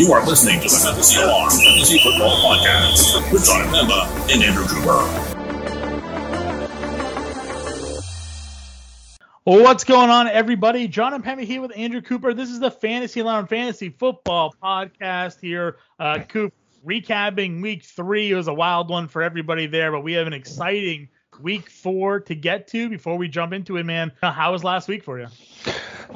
You are listening to the Fantasy Alarm Fantasy Football Podcast with John Pemba and Andrew Cooper. What's going on, everybody? John and Pemmy here with Andrew Cooper. This is the Fantasy Alarm Fantasy Football Podcast here. Uh, Coop recapping week three. It was a wild one for everybody there, but we have an exciting week four to get to before we jump into it, man. Uh, how was last week for you?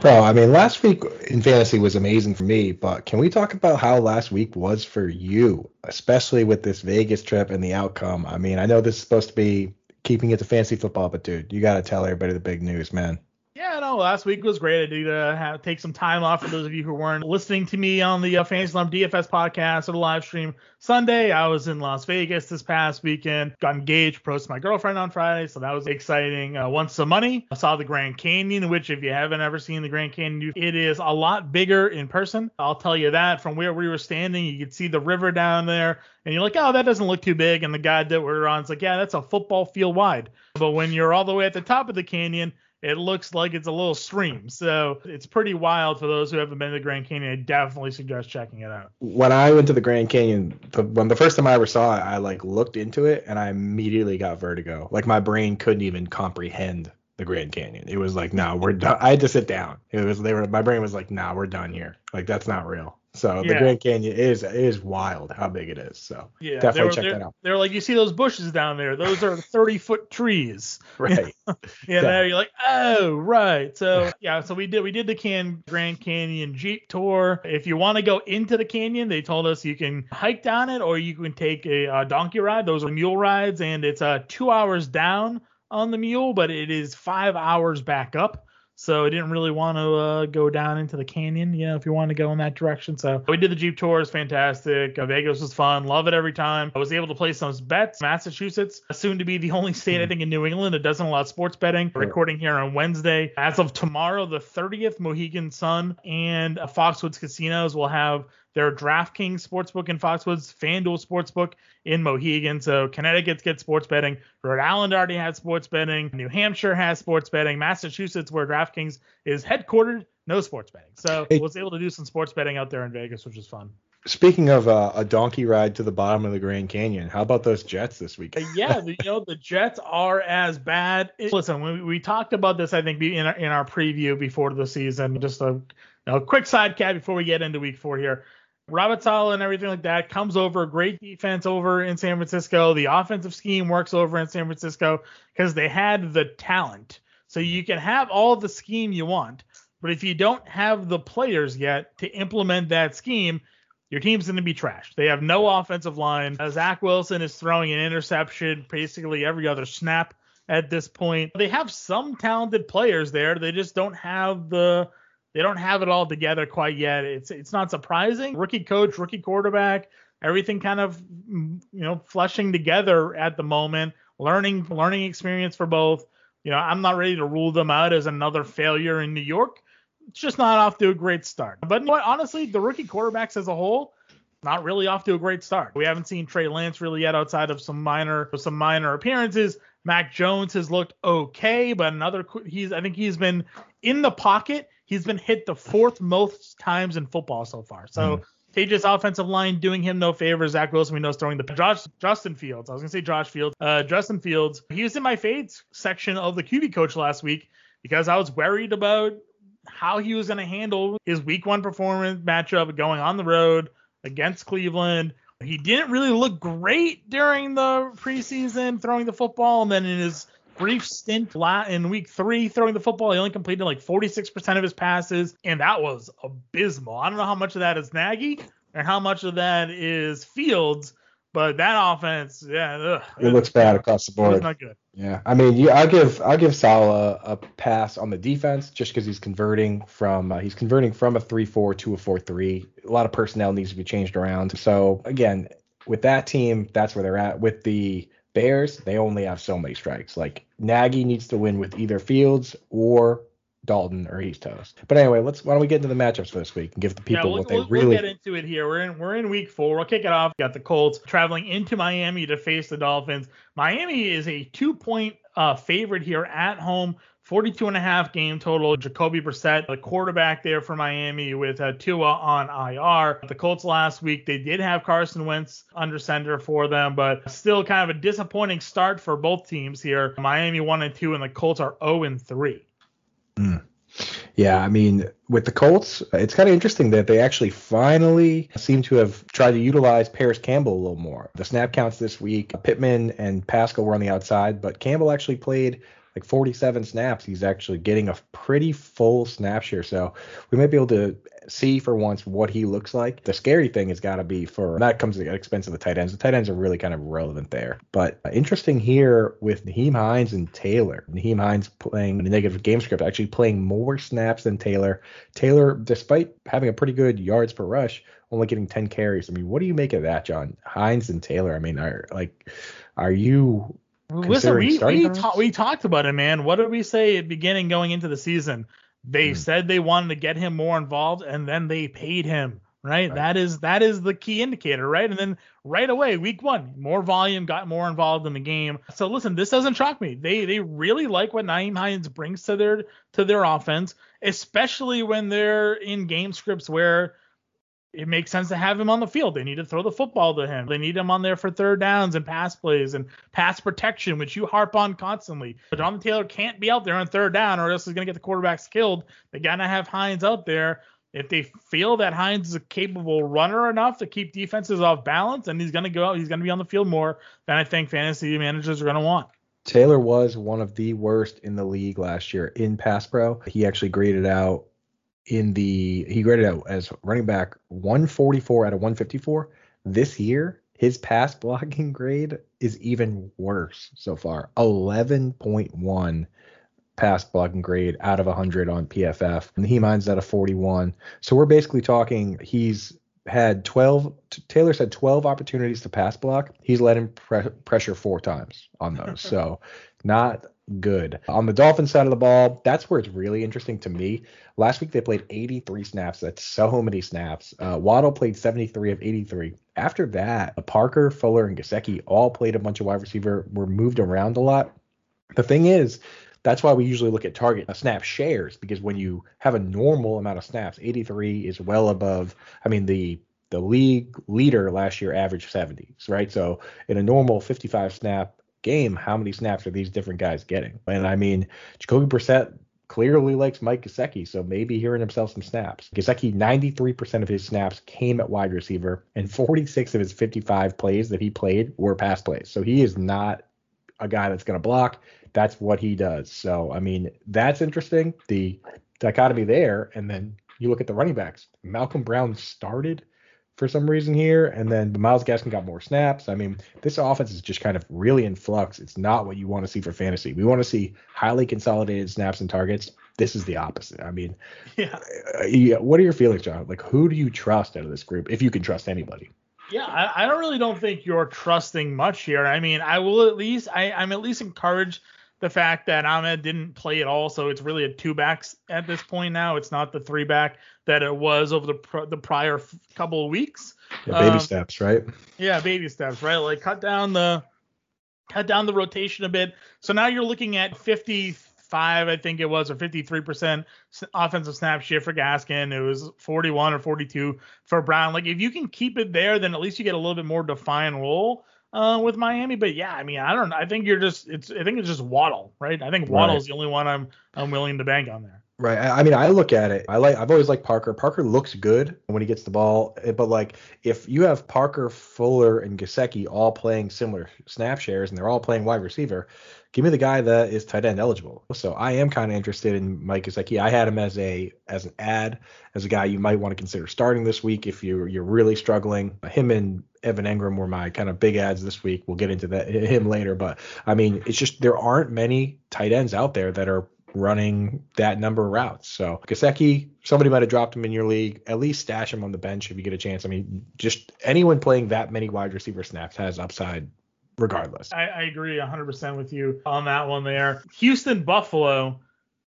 Bro, I mean, last week in fantasy was amazing for me, but can we talk about how last week was for you, especially with this Vegas trip and the outcome? I mean, I know this is supposed to be keeping it to fantasy football, but dude, you got to tell everybody the big news, man. Yeah, no, last week was great. I did uh, have, take some time off for those of you who weren't listening to me on the uh, Fantasy Alarm DFS podcast or the live stream Sunday. I was in Las Vegas this past weekend. Got engaged, proposed to my girlfriend on Friday, so that was exciting. Uh, won some money. I saw the Grand Canyon, which if you haven't ever seen the Grand Canyon, it is a lot bigger in person. I'll tell you that. From where we were standing, you could see the river down there, and you're like, oh, that doesn't look too big. And the guide that we're on is like, yeah, that's a football field wide. But when you're all the way at the top of the canyon, it looks like it's a little stream. So it's pretty wild for those who haven't been to the Grand Canyon. I definitely suggest checking it out. When I went to the Grand Canyon, the, when the first time I ever saw it, I like looked into it and I immediately got vertigo. Like my brain couldn't even comprehend the Grand Canyon. It was like, no, we're done. I had to sit down. It was they were my brain was like, nah, we're done here. Like that's not real. So yeah. the Grand Canyon is is wild how big it is. So yeah, definitely were, check that out. They're like you see those bushes down there. Those are 30 foot trees. Right. you know, you're like, oh right. So yeah, so we did we did the Can Grand Canyon Jeep tour. If you want to go into the canyon, they told us you can hike down it or you can take a, a donkey ride. Those are mule rides, and it's uh two hours down on the mule, but it is five hours back up. So I didn't really want to uh, go down into the canyon, you know, if you want to go in that direction. So we did the Jeep tour. It's fantastic. Uh, Vegas was fun. Love it every time. I was able to place some bets. Massachusetts, soon to be the only state, I hmm. think, in New England that doesn't allow sports betting. Recording here on Wednesday. As of tomorrow, the 30th, Mohegan Sun and Foxwoods Casinos will have their DraftKings Sportsbook in Foxwoods, FanDuel Sportsbook in Mohegan. So Connecticut gets sports betting. Rhode Island already has sports betting. New Hampshire has sports betting. Massachusetts, where DraftKings is headquartered, no sports betting. So hey, was able to do some sports betting out there in Vegas, which is fun. Speaking of uh, a donkey ride to the bottom of the Grand Canyon, how about those Jets this week? Uh, yeah, you know the Jets are as bad. Listen, we, we talked about this, I think, in our, in our preview before the season. Just a you quick side cat before we get into week four here. Saleh and everything like that comes over. Great defense over in San Francisco. The offensive scheme works over in San Francisco because they had the talent. So you can have all the scheme you want, but if you don't have the players yet to implement that scheme, your team's going to be trashed. They have no offensive line. Zach Wilson is throwing an interception basically every other snap at this point. They have some talented players there. They just don't have the they don't have it all together quite yet. It's it's not surprising. Rookie coach, rookie quarterback, everything kind of mm, you know flushing together at the moment. Learning learning experience for both. You know, I'm not ready to rule them out as another failure in New York. It's just not off to a great start. But you know what, honestly, the rookie quarterbacks as a whole, not really off to a great start. We haven't seen Trey Lance really yet outside of some minor some minor appearances. Mac Jones has looked okay, but another he's I think he's been in the pocket He's been hit the fourth most times in football so far. So mm. Page's offensive line doing him no favors. Zach Wilson, we know, is throwing the Josh Justin Fields. I was gonna say Josh Fields. Uh, Justin Fields. He was in my fades section of the QB coach last week because I was worried about how he was gonna handle his week one performance matchup going on the road against Cleveland. He didn't really look great during the preseason throwing the football, and then in his brief stint in week three throwing the football. He only completed like 46% of his passes, and that was abysmal. I don't know how much of that is Nagy and how much of that is Fields, but that offense, yeah, ugh, it, it looks bad across the board. It's not good. Yeah, I mean, yeah, I'll give I'll give Saleh a, a pass on the defense just because he's converting from uh, he's converting from a three four to a four three. A lot of personnel needs to be changed around. So again, with that team, that's where they're at. With the Bears, they only have so many strikes. Like Nagy needs to win with either Fields or Dalton or he's toast. But anyway, let's why don't we get into the matchups for this week and give the people yeah, we'll, what they we'll, really we'll get into it here. We're in we're in week four. We'll kick it off. Got the Colts traveling into Miami to face the Dolphins. Miami is a two point uh, favorite here at home 42 and a half game total. Jacoby Brissett, the quarterback there for Miami with uh, Tua on IR. The Colts last week, they did have Carson Wentz under center for them, but still kind of a disappointing start for both teams here. Miami 1 and 2, and the Colts are 0 and 3. Mm. Yeah, I mean, with the Colts, it's kind of interesting that they actually finally seem to have tried to utilize Parris Campbell a little more. The snap counts this week, Pittman and Pascal were on the outside, but Campbell actually played like 47 snaps. He's actually getting a pretty full snap share. So we might be able to see for once what he looks like. The scary thing has got to be for that comes at the expense of the tight ends. The tight ends are really kind of relevant there. But interesting here with Nyheim Hines and Taylor. Nyheim Hines playing the negative game script, actually playing more snaps than Taylor. Taylor, despite having a pretty good yards per rush, only getting 10 carries. I mean, what do you make of that, John? Hines and Taylor. I mean, are like, are you Listen, we we, ta- we talked about it, man. What did we say at beginning going into the season? They mm. said they wanted to get him more involved, and then they paid him. Right? right? That is that is the key indicator, right? And then right away, week one, more volume, got more involved in the game. So listen, this doesn't shock me. They they really like what Nyheim Hines brings to their to their offense, especially when they're in game scripts where it makes sense to have him on the field. They need to throw the football to him. They need him on there for third downs and pass plays and pass protection, which you harp on constantly. But Jonathan Taylor can't be out there on third down or else he's going to get the quarterbacks killed. They got to have Hines out there. If they feel that Hines is a capable runner enough to keep defenses off balance and he's going to go out, he's going to be on the field more than I think fantasy managers are going to want. Taylor was one of the worst in the league last year in pass pro. He actually graded out in the he graded out as running back 144 out of 154. This year, his pass blocking grade is even worse so far. 11.1 pass blocking grade out of 100 on PFF. And he mines out of 41. So we're basically talking he's had 12 Taylor's had 12 opportunities to pass block. He's let him pre- pressure four times on those. so not good. On the Dolphins side of the ball, that's where it's really interesting to me. Last week they played 83 snaps. That's so many snaps. Uh, Waddle played 73 of 83. After that, Parker, Fuller, and Gesicki all played a bunch of wide receiver. Were moved around a lot. The thing is, that's why we usually look at target uh, snap shares because when you have a normal amount of snaps, 83 is well above. I mean the the league leader last year averaged 70s, right? So in a normal 55 snap game, how many snaps are these different guys getting? And I mean, Jacoby Brissett clearly likes Mike Gesicki, so maybe hearing himself some snaps. Gesicki, 93% of his snaps came at wide receiver, and 46 of his 55 plays that he played were pass plays. So he is not a guy that's going to block. That's what he does. So, I mean, that's interesting. The dichotomy there. And then you look at the running backs. Malcolm Brown started for some reason here, and then Miles Gaskin got more snaps. I mean, this offense is just kind of really in flux. It's not what you want to see for fantasy. We want to see highly consolidated snaps and targets. This is the opposite. I mean, yeah. Uh, yeah what are your feelings, John? Like, who do you trust out of this group, if you can trust anybody? Yeah, I, I don't really don't think you're trusting much here. I mean, I will at least I, I'm at least encouraged the fact that Ahmed didn't play at all, so it's really a two backs at this point now. It's not the three back that it was over the pr- the prior f- couple of weeks. Yeah, baby um, steps, right? Yeah, baby steps, right? Like cut down the cut down the rotation a bit. So now you're looking at 55, I think it was, or 53% offensive snap shift for Gaskin. It was 41 or 42 for Brown. Like if you can keep it there, then at least you get a little bit more defined role uh, with Miami. But yeah, I mean, I don't. I think you're just. It's. I think it's just Waddle, right? I think Waddle's right. the only one I'm. I'm willing to bank on there. Right. I mean, I look at it. I like. I've always liked Parker. Parker looks good when he gets the ball, eh, but like if you have Parker, Fuller, and Gesicki all playing similar snap shares and they're all playing wide receiver, give me the guy that is tight end eligible. So I am kind of interested in Mike Gesicki. I had him as a as an ad as a guy you might want to consider starting this week if you're you're really struggling. Him and Evan Engram were my kind of big ads this week. We'll get into that him later, but I mean, it's just there aren't many tight ends out there that are running that number of routes. So Gesicki, somebody might have dropped him in your league. At least stash him on the bench if you get a chance. I mean, just anyone playing that many wide receiver snaps has upside regardless. I, I agree 100% with you on that one there. Houston Buffalo.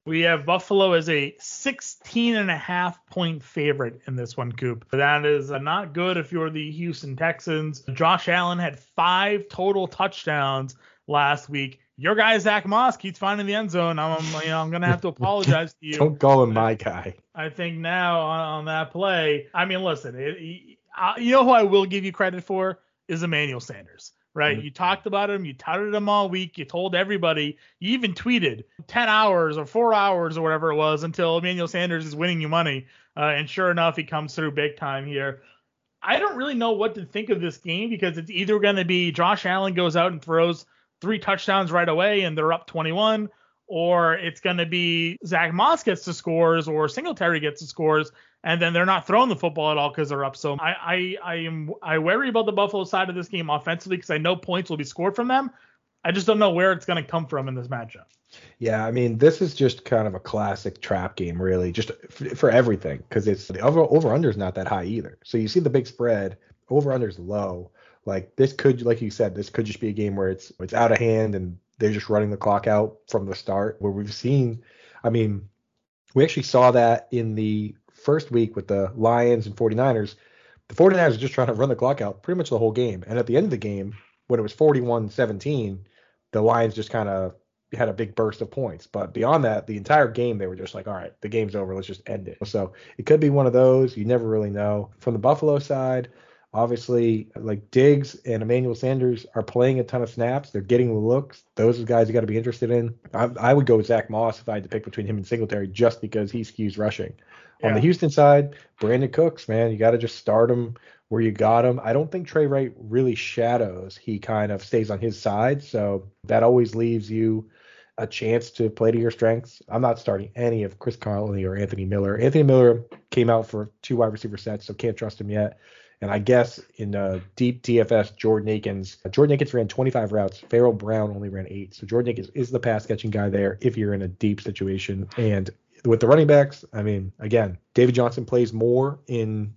We have Buffalo as a 16 and a half point favorite in this one, Coop. That is not good if you're the Houston Texans. Josh Allen had five total touchdowns last week. your guy Zach Moss keeps finding the end zone. I'm, you know, I'm gonna have to apologize to you. Don't call him my guy. I think now on, on that play, I mean, listen, it, it, uh, you know who I will give you credit for is Emmanuel Sanders right? Mm-hmm. You talked about him, you touted him all week, you told everybody, you even tweeted 10 hours or four hours or whatever it was until Emmanuel Sanders is winning you money. Uh, and sure enough, he comes through big time here. I don't really know what to think of this game because it's either going to be Josh Allen goes out and throws three touchdowns right away and they're up 21, or it's going to be Zach Moss gets the scores or Singletary gets the scores and then they're not throwing the football at all because they're up. So I, I I am I worry about the Buffalo side of this game offensively because I know points will be scored from them. I just don't know where it's going to come from in this matchup. Yeah, I mean, this is just kind of a classic trap game, really, just f- for everything, because it's the over over under is not that high either. So you see the big spread, over under is low. Like this could, like you said, this could just be a game where it's it's out of hand and they're just running the clock out from the start. Where we've seen, I mean, we actually saw that in the first week with the Lions and 49ers, the 49ers are just trying to run the clock out pretty much the whole game. And at the end of the game, when it was 41 17, the Lions just kind of had a big burst of points. But beyond that, the entire game, they were just like, all right, the game's over. Let's just end it. So it could be one of those. You never really know. From the Buffalo side, obviously, like Diggs and Emmanuel Sanders are playing a ton of snaps. They're getting the looks. Those are guys you got to be interested in. I, I, would go with Zach Moss if I had to pick between him and Singletary just because he skews rushing. Yeah. On the Houston side, Brandin Cooks, man, you got to just start him where you got him. I don't think Trey Wright really shadows. He kind of stays on his side, so that always leaves you a chance to play to your strengths. I'm not starting any of Chris Conley or Anthony Miller. Anthony Miller came out for two wide receiver sets, so can't trust him yet. And I guess in uh, deep DFS, Jordan Akins, Jordan Akins ran 25 routes. Pharaoh Brown only ran eight. So Jordan Akins is the pass catching guy there if you're in a deep situation. And with the running backs, I mean, again, David Johnson plays more in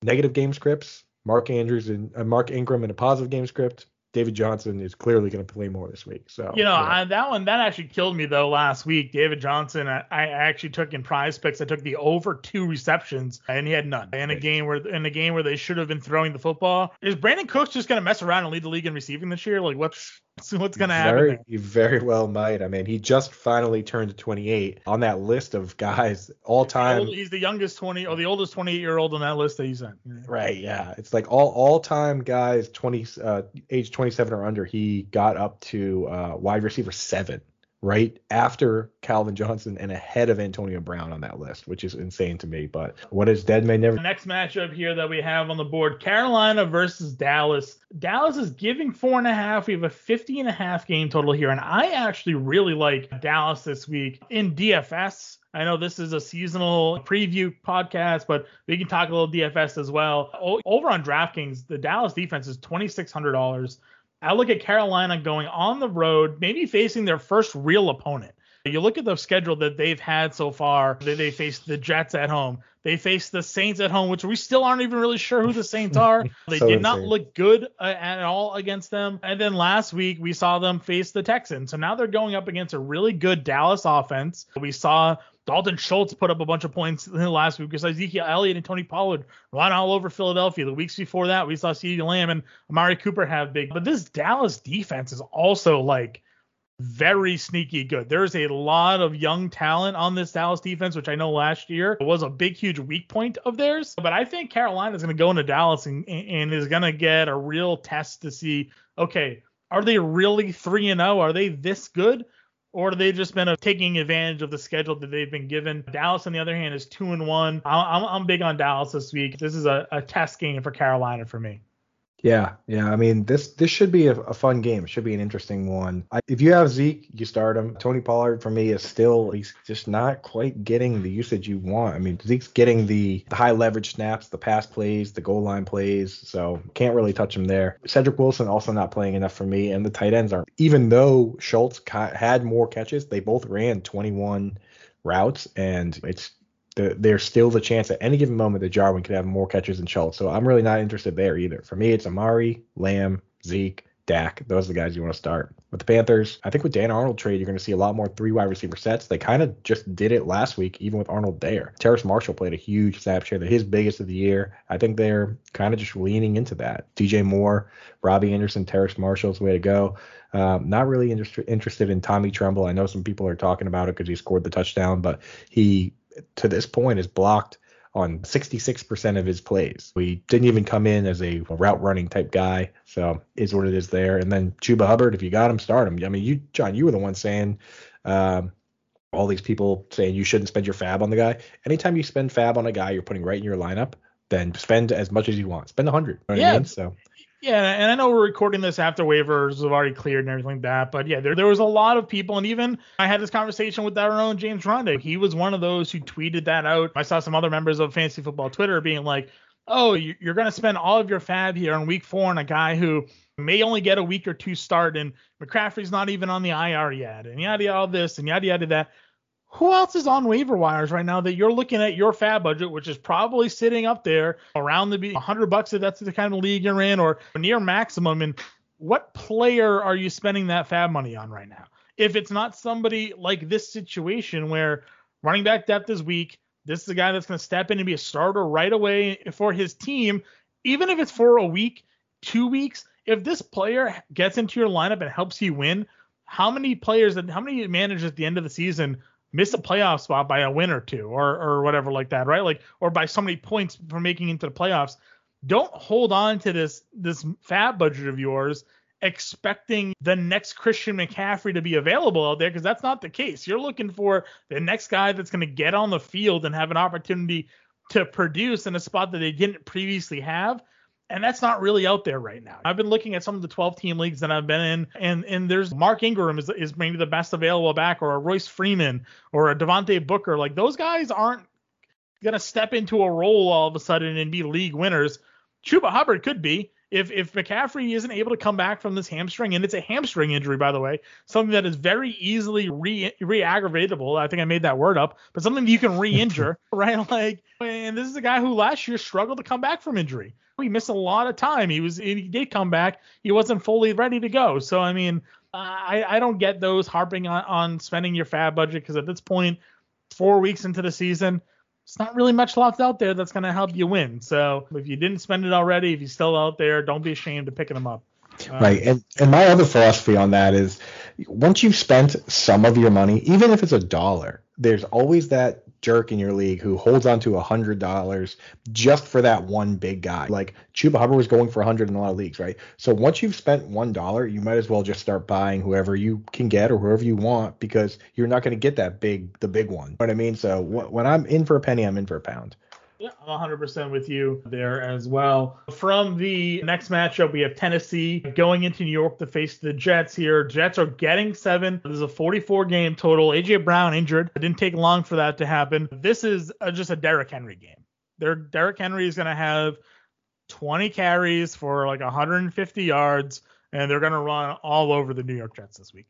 negative game scripts. Mark Andrews and uh, Mark Ingram in a positive game script. David Johnson is clearly going to play more this week. So you know yeah. I, that one that actually killed me though last week. David Johnson, I, I, actually took in PrizePicks. I took the over two receptions, and he had none in a game where in a game where they should have been throwing the football. Is Brandin Cooks just going to mess around and lead the league in receiving this year? Like what's what's going to happen? Very, he very well might. I mean, he just finally turned 28 on that list of guys all time. He's the youngest 20 or the oldest 28 year old on that list that he's in. Right. Yeah. It's like all all time guys 20 uh, age 27 or under. He got up to uh, wide receiver seven right after Calvin Johnson and ahead of Antonio Brown on that list, which is insane to me. But what is dead may never. Next matchup here that we have on the board Carolina versus Dallas. Dallas is giving four and a half. We have a 50 and a half game total here. And I actually really like Dallas this week in DFS. I know this is a seasonal preview podcast, but we can talk a little DFS as well. Over on DraftKings, the Dallas defense is $2,600. I look at Carolina going on the road, maybe facing their first real opponent. You look at the schedule that they've had so far. They, they the Jets at home. They faced the Saints at home, which we still aren't even really sure who the Saints are. They so did insane. not look good uh, at all against them. And then last week we saw them face the Texans. So now they're going up against a really good Dallas offense. We saw Dalton Schultz put up a bunch of points last week because Ezekiel Elliott and Tony Pollard run all over Philadelphia. The weeks before that, we saw CeeDee Lamb and Amari Cooper have big. But this Dallas defense is also like very sneaky good. There's a lot of young talent on this Dallas defense, which I know last year was a big, huge weak point of theirs. But I think Carolina is going to go into Dallas and, and is going to get a real test to see, okay, are they really 3 and 0? Are they this good? or are they just been taking advantage of the schedule that they've been given. Dallas, on the other hand, is two and one. I'm, I'm big on Dallas this week. This is a, a test game for Carolina for me. Yeah, yeah. I mean, this this should be a, a fun game. It should be an interesting one. I, if you have Zeke, you start him. Tony Pollard for me is still he's just not quite getting the usage you want. I mean, Zeke's getting the, the high leverage snaps, the pass plays, the goal line plays, so can't really touch him there. Cedric Wilson also not playing enough for me, and the tight ends aren't. Even though Schultz ca- had more catches, they both ran 21 routes, and it's the, there's still the chance at any given moment that Jarwin could have more catches than Schultz. So I'm really not interested there either. For me, it's Amari, Lamb, Zeke, Dak. Those are the guys you want to start. with the Panthers. I think with Dan Arnold trade, you're going to see a lot more three wide receiver sets. They kind of just did it last week, even with Arnold there. Terrace Marshall played a huge snap share, his biggest of the year. I think they're kind of just leaning into that. DJ Moore, Robbie Anderson, Terrace Marshall's way to go. Um, not really inter- interested in Tommy Tremble. I know some people are talking about it because he scored the touchdown, but he to this point is blocked on 66% of his plays. We didn't even come in as a route running type guy. So is what it is there. And then Chuba Hubbard, if you got him, start him. I mean, you, John, you were the one saying, um, all these people saying you shouldn't spend your fab on the guy. Anytime you spend fab on a guy you're putting right in your lineup, then spend as much as you want. Spend a hundred. You know yeah. I mean? So yeah, and I know we're recording this after waivers have already cleared and everything like that, but yeah, there, there was a lot of people, and even I had this conversation with our own James Ronda. He was one of those who tweeted that out. I saw some other members of Fantasy Football Twitter being like, "Oh, you're going to spend all of your fab here in Week Four on a guy who may only get a week or two start, and McCaffrey's not even on the IR yet, and yada yada all this and yada yada that." Who else is on waiver wires right now that you're looking at your fab budget, which is probably sitting up there around the 100 bucks if that's the kind of league you're in, or near maximum? And what player are you spending that fab money on right now? If it's not somebody like this situation where running back depth is weak, this is a guy that's going to step in and be a starter right away for his team, even if it's for a week, two weeks. If this player gets into your lineup and helps you win, how many players and how many managers at the end of the season miss a playoff spot by a win or two or or whatever like that, right? Like or by so many points for making into the playoffs. Don't hold on to this this fab budget of yours expecting the next Christian McCaffrey to be available out there because that's not the case. You're looking for the next guy that's going to get on the field and have an opportunity to produce in a spot that they didn't previously have and that's not really out there right now. I've been looking at some of the 12 team leagues that I've been in, and and there's Mark Ingram is, is maybe the best available back, or a Royce Freeman, or a Devontae Booker. Like those guys aren't gonna step into a role all of a sudden and be league winners. Chuba Hubbard could be if if McCaffrey isn't able to come back from this hamstring, and it's a hamstring injury by the way, something that is very easily re re-aggravatable. I think I made that word up, but something you can re-injure, right? Like, and this is a guy who last year struggled to come back from injury he missed a lot of time. He was he did come back. He wasn't fully ready to go. So I mean, I I don't get those harping on, on spending your fab budget because at this point, four weeks into the season, it's not really much left out there that's going to help you win. So if you didn't spend it already, if you're still out there, don't be ashamed of picking them up. Uh, right. And and my other philosophy on that is once you've spent some of your money, even if it's a dollar, there's always that jerk in your league who holds on to a hundred dollars just for that one big guy. Like Chuba Hubbard was going for a hundred in a lot of leagues, right? So once you've spent one dollar, you might as well just start buying whoever you can get or whoever you want because you're not going to get that big, the big one. You know what I mean? So when I'm in for a penny, I'm in for a pound. Yeah, I'm 100% with you there as well. From the next matchup, we have Tennessee going into New York to face the Jets here. Jets are getting seven. This is a 44 game total. AJ Brown injured. It didn't take long for that to happen. This is a, just a Derrick Henry game. Their Derrick Henry is going to have 20 carries for like 150 yards, and they're going to run all over the New York Jets this week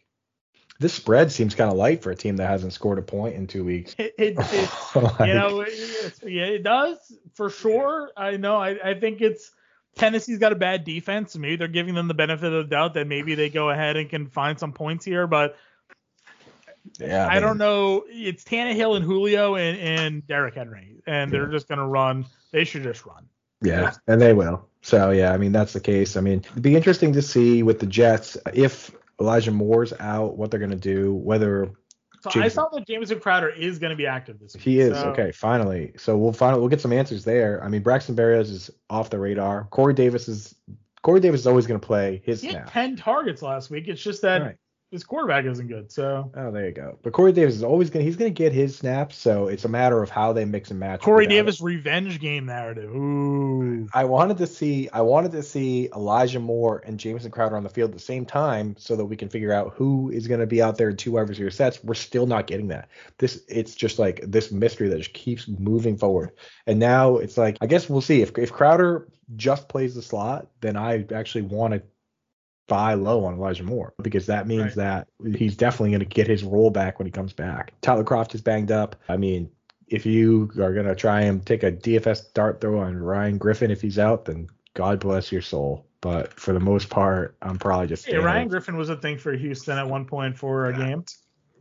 this spread seems kind of light for a team that hasn't scored a point in two weeks. It, it, it like, you know, it, yeah, it does for sure. I know. I, I think it's Tennessee's got a bad defense. Maybe they're giving them the benefit of the doubt that maybe they go ahead and can find some points here, but yeah, I, don't know. It's Tannehill and Julio and, and Derrick Henry, and they're just gonna run. They should just run. Yeah, and they will. So yeah, I mean that's the case. I mean, it'd be interesting to see with the Jets if Elijah Moore's out, what they're going to do, whether. So James, I saw that Jamison Crowder is going to be active this week. He is so. okay. Finally, so we'll finally we'll get some answers there. I mean, Braxton Berrios is off the radar. Corey Davis is Corey Davis is always going to play his. He had snap. ten targets last week. It's just that right his quarterback isn't good. So oh, there you go. But Corey Davis is always gonna he's gonna get his snaps. So it's a matter of how they mix and match. Corey Davis revenge game narrative. Ooh. I wanted to see I wanted to see Elijah Moore and Jamison Crowder on the field at the same time so that we can figure out who is gonna be out there in two wide receiver sets. We're still not getting that. This it's just like this mystery that just keeps moving forward. And now it's like I guess we'll see if if Crowder just plays the slot, then I actually want to buy low on Elijah Moore because that means right. that he's definitely going to get his role back when he comes back. Tyler Kroft is banged up. I mean, if you are going to try and take a DFS dart throw on Ryan Griffin if he's out, then God bless your soul. but for the most part, I'm probably just. Hey, Ryan Griffin was a thing for Houston at one point for a game.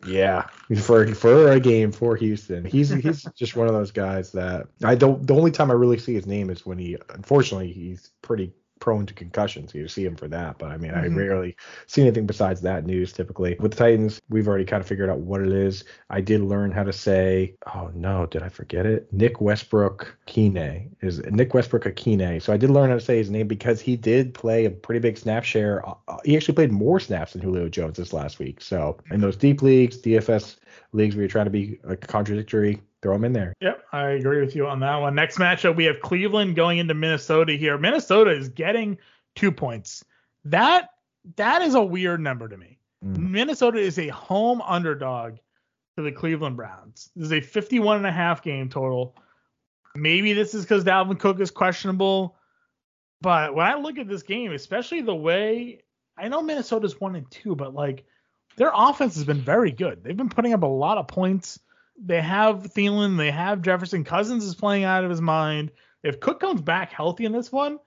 Yeah, for for a game for Houston, he's he's just one of those guys that I don't. The only time I really see his name is when he, unfortunately, he's pretty prone to concussions. You see him for that, but I mean, mm-hmm. I rarely see anything besides that news typically. With the Titans, we've already kind of figured out what it is. I did learn how to say, oh no, did I forget it? Nick Westbrook Kine is Nick Westbrook Akine. So I did learn how to say his name because he did play a pretty big snap share. Uh, he actually played more snaps than Julio Jones this last week. So in those deep leagues, DFS leagues where you're trying to be contradictory, throw them in there. Yep, I agree with you on that one. Next matchup, we have Cleveland going into Minnesota here. Minnesota is getting two points. That that is a weird number to me. Mm. Minnesota is a home underdog to the Cleveland Browns. This is a 51 and a half game total. Maybe this is because Dalvin Cook is questionable. But when I look at this game, especially the way I know Minnesota's one and two, but like their offense has been very good. They've been putting up a lot of points. They have Thielen, they have Jefferson. Cousins is playing out of his mind. If Cook comes back healthy in this one,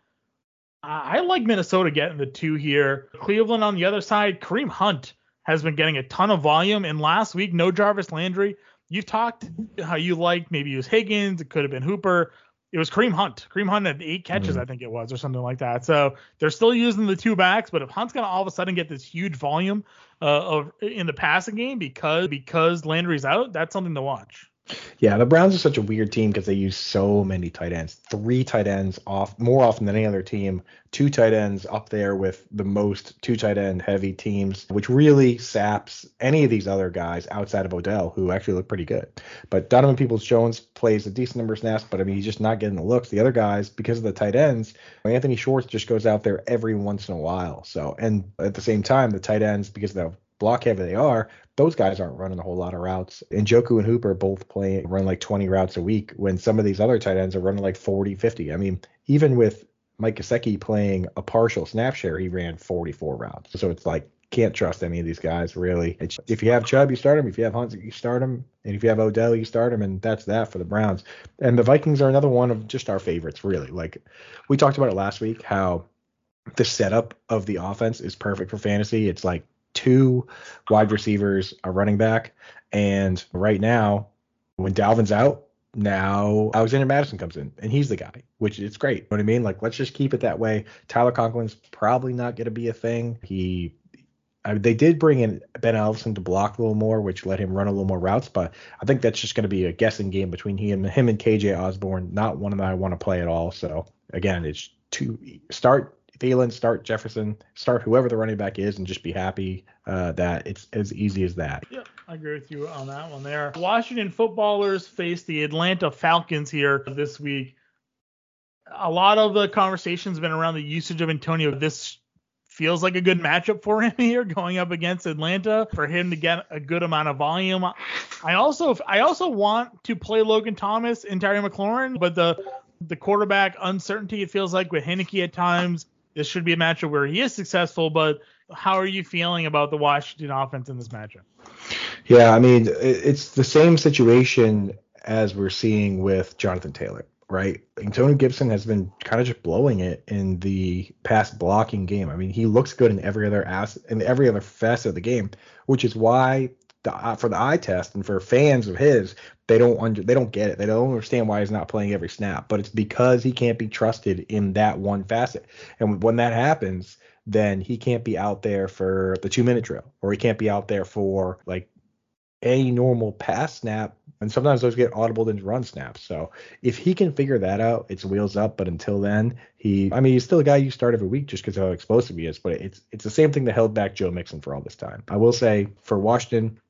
I like Minnesota getting the two here. Cleveland on the other side, Kareem Hunt has been getting a ton of volume. And last week, no Jarvis Landry. You've talked how you liked maybe it was Higgins, it could have been Hooper it was Kareem Hunt. Kareem Hunt had eight catches, mm I think it was, or something like that. So they're still using the two backs, but if Hunt's gonna all of a sudden get this huge volume uh, of in the passing game because because Landry's out, that's something to watch. Yeah, the Browns are such a weird team because they use so many tight ends. Three tight ends off more often than any other team. Two tight ends up there with the most two tight end heavy teams, which really saps any of these other guys outside of Odell, who actually look pretty good. But Donovan Peoples Jones plays a decent number of snaps, but I mean he's just not getting the looks. The other guys, because of the tight ends, Anthony Schwartz just goes out there every once in a while. So and at the same time, the tight ends, because of the block heavy they are, those guys aren't running a whole lot of routes. And Njoku and Hooper both play run like 20 routes a week when some of these other tight ends are running like 40, 50. I mean, even with Mike Gesicki playing a partial snap share, he ran 44 routes. So it's like can't trust any of these guys really. It's, if you have Chubb, you start him. If you have Hunt, you start him. And if you have Odell, you start him. And that's that for the Browns. And the Vikings are another one of just our favorites, really. Like we talked about it last week, how the setup of the offense is perfect for fantasy. It's like two wide receivers, a running back, and right now, when Dalvin's out, now Alexander Mattison comes in and he's the guy, which it's great. You know what I mean? Like, let's just keep it that way. Tyler Conklin's probably not going to be a thing. He, I, they did bring in Ben Allison to block a little more, which let him run a little more routes, but I think that's just going to be a guessing game between he and him and KJ Osborn. Not one that I want to play at all. So again, it's to start Thielen, start Jefferson, start whoever the running back is, and just be happy uh, that it's as easy as that. Yeah, I agree with you on that one there. Washington footballers face the Atlanta Falcons here this week. A lot of the conversation's been around the usage of Antonio. This feels like a good matchup for him here going up against Atlanta for him to get a good amount of volume. I also I also want to play Logan Thomas and Terry McLaurin, but the the quarterback uncertainty it feels like with Heinicke at times this should be a matchup where he is successful, but how are you feeling about the Washington offense in this matchup? Yeah, I mean, it's the same situation as we're seeing with Jonathan Taylor, right? Tony Gibson has been kind of just blowing it in the pass blocking game. I mean, he looks good in every other ass in every other facet of the game, which is why the, for the eye test and for fans of his, they don't under, they don't get it. They don't understand why he's not playing every snap. But it's because he can't be trusted in that one facet. And when that happens, then he can't be out there for the two minute drill, or he can't be out there for like any normal pass snap. And sometimes those get audible into run snaps. So if he can figure that out, it's wheels up. But until then, he, I mean, he's still a guy you start every week just because how explosive he is. But it's it's the same thing that held back Joe Mixon for all this time. I will say for Washington,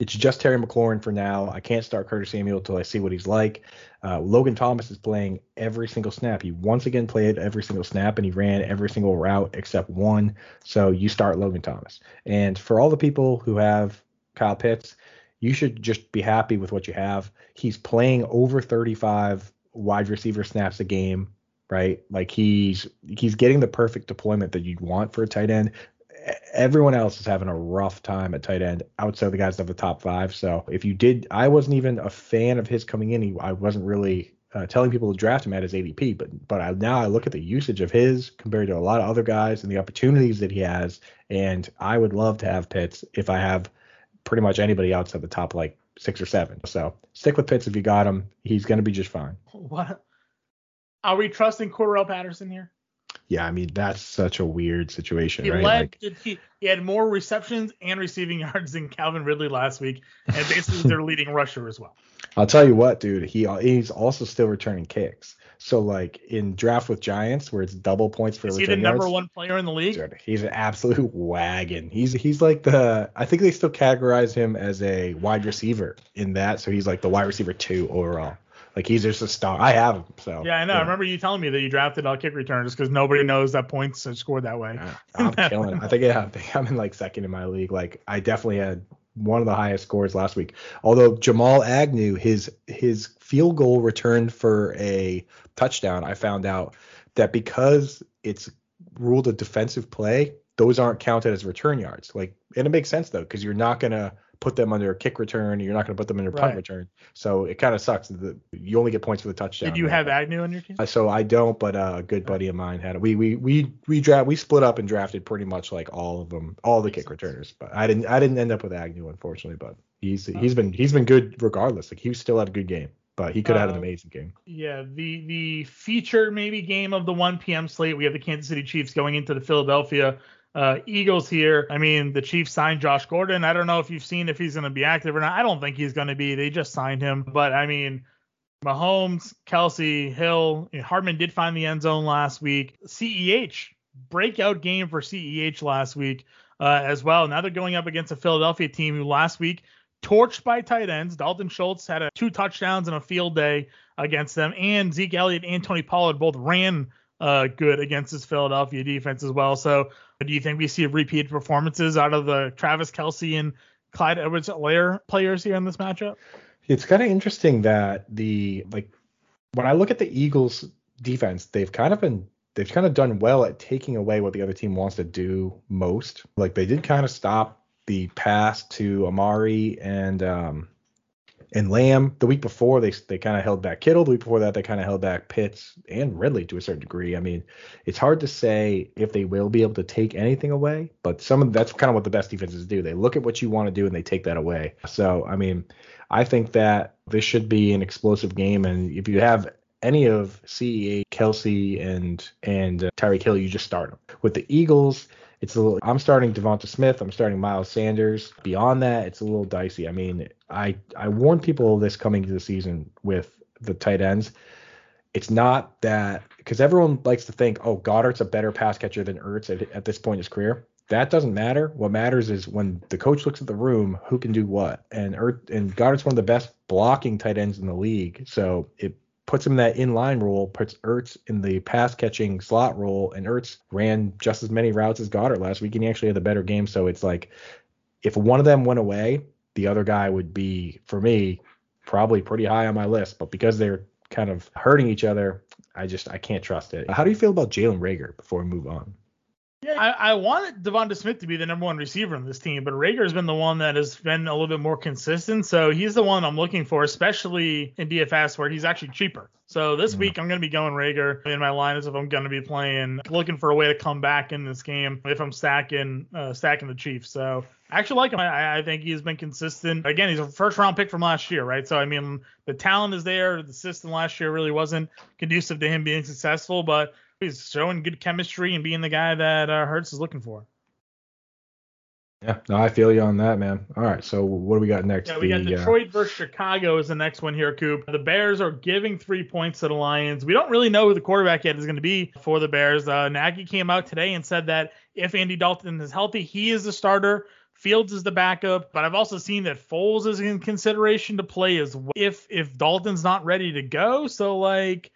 it's just Terry McLaurin for now. I can't start Curtis Samuel until I see what he's like. Uh, Logan Thomas is playing every single snap. He once again played every single snap and he ran every single route except one. So you start Logan Thomas. And for all the people who have Kyle Pitts, you should just be happy with what you have. He's playing over 35 wide receiver snaps a game right? Like he's he's getting the perfect deployment that you'd want for a tight end everyone else is having a rough time at tight end outside of the guys of the top five. So if you did, I wasn't even a fan of his coming in. He, I wasn't really uh, telling people to draft him at his ADP, but but I, now I look at the usage of his compared to a lot of other guys and the opportunities that he has, and I would love to have Pitts if I have pretty much anybody at the top like six or seven. So stick with Pitts if you got him. He's going to be just fine. What? Are we trusting Cordarrelle Patterson here? Yeah, I mean that's such a weird situation, he right? Led, like, he, he had more receptions and receiving yards than Calvin Ridley last week, and basically their leading rusher as well. I'll tell you what, dude. He he's also still returning kicks. So like in draft with Giants, where it's double points for Is he the number yards, one player in the league? dude, he's an absolute wagon. He's he's like the I think they still categorize him as a wide receiver in that. So he's like the wide receiver two overall. Like he's just a star. I have him. So Yeah, I know. I remember you telling me that you drafted all kick returners because nobody knows that points are scored that way. Yeah, I'm killing it. I think yeah, I think I'm in like second in my league. Like I definitely had one of the highest scores last week. Although Jamal Agnew, his his field goal returned for a touchdown, I found out that because it's ruled a defensive play, those aren't counted as return yards. Like and it makes sense though, because you're not gonna put them under a kick return, you're not gonna put them under a punt Right. return. So it kind of sucks. that You only get points for the touchdown. Did you right? have Agnew on your team? Uh, So I don't, but uh, a good buddy of mine had it. We we we we draft we split up and drafted pretty much like all of them, all the kick sense. returners. But I didn't I didn't end up with Agnew unfortunately, but he's Oh. he's been he's been good regardless. Like he still had a good game, but he could have had an Uh, amazing game. Yeah, the the feature maybe game of the 1 p.m. slate. We have the Kansas City Chiefs going into the Philadelphia uh, Eagles here. I mean, the Chiefs signed Josh Gordon. I don't know if you've seen if he's going to be active or not. I don't think he's going to be. They just signed him. But I mean, Mahomes, Kelce, Hill, Hardman did find the end zone last week. CEH breakout game for CEH last week uh, as well. Now they're going up against a Philadelphia team who last week torched by tight ends. Dalton Schultz had a, two touchdowns and a field day against them, and Zeke Elliott and Tony Pollard both ran uh, good against this Philadelphia defense as well. So, do you think we see repeat performances out of the Travis Kelce and Clyde Edwards-Helaire players here in this matchup? It's kind of interesting that the like when I look at the Eagles defense, they've kind of been they've kind of done well at taking away what the other team wants to do most. Like they did kind of stop the pass to Amari and um and Lamb the week before they they kind of held back Kittle. The week before that they kind of held back Pitts and Ridley to a certain degree. I mean, it's hard to say if they will be able to take anything away, but some of that's kind of what the best defenses do. They look at what you want to do and they take that away. So I mean, I think that this should be an explosive game, and if you have any of CEA, Kelce, and and uh, Tyreek Hill, you just start them. With the Eagles, it's a little. I'm starting Devonta Smith. I'm starting Miles Sanders. Beyond that, it's a little dicey. I mean, I I warned people this coming to the season with the tight ends. It's not that because everyone likes to think, oh, Goedert's a better pass catcher than Ertz at, at this point in his career. That doesn't matter. What matters is when the coach looks at the room, who can do what. And Ertz, and Goedert's one of the best blocking tight ends in the league. So it puts him in that inline role, puts Ertz in the pass catching slot role, and Ertz ran just as many routes as Goedert last week, and he actually had a better game. So it's like if one of them went away, the other guy would be, for me, probably pretty high on my list. But because they're kind of hurting each other, I just I can't trust it. How do you feel about Jalen Reagor before we move on? Yeah, I, I wanted Devonta Smith to be the number one receiver on this team, but Reagor's been the one that has been a little bit more consistent. So he's the one I'm looking for, especially in DFS where he's actually cheaper. So this Mhm. week I'm going to be going Reagor in my lineups if I'm going to be playing, looking for a way to come back in this game if I'm stacking uh, stacking the Chiefs. So I actually like him. I, I think he's been consistent. Again, he's a first round pick from last year, right? So I mean, the talent is there. The system last year really wasn't conducive to him being successful, but he's showing good chemistry and being the guy that uh, Hurts is looking for. Yeah, no, I feel you on that, man. All right, so what do we got next? Yeah, we got The, uh, Detroit versus Chicago is the next one here, Coop. The Bears are giving three points to the Lions. We don't really know who the quarterback yet is going to be for the Bears. Uh, Nagy came out today and said that if Andy Dalton is healthy, he is the starter. Fields is the backup, but I've also seen that Foles is in consideration to play as well if if Dalton's not ready to go. So like,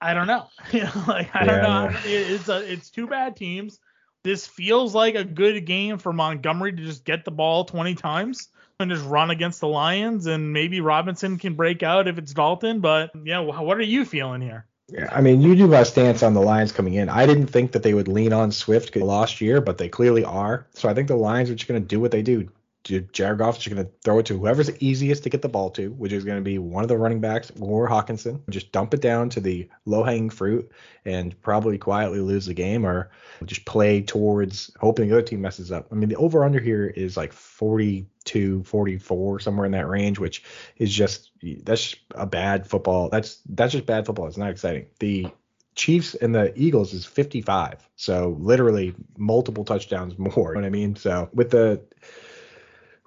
I don't know. You know, like I don't know. no. It- It's a, it's two bad teams. This feels like a good game for Montgomery to just get the ball 20 times and just run against the Lions, and maybe Robinson can break out if it's Dalton. But yeah, what are you feeling here? Yeah, I mean, you knew my stance on the Lions coming in. I didn't think that they would lean on Swift last year, but they clearly are. So I think the Lions are just going to do what they do Jared is just going to throw it to whoever's easiest to get the ball to, which is going to be one of the running backs or Hockenson. Just dump it down to the low hanging fruit and probably quietly lose the game or just play towards hoping the other team messes up. I mean, the over under here is like 42, 44, somewhere in that range, which is just that's a bad football. That's that's just bad football. It's not exciting. The Chiefs and the Eagles is 55. So literally multiple touchdowns more. You know what I mean? So with the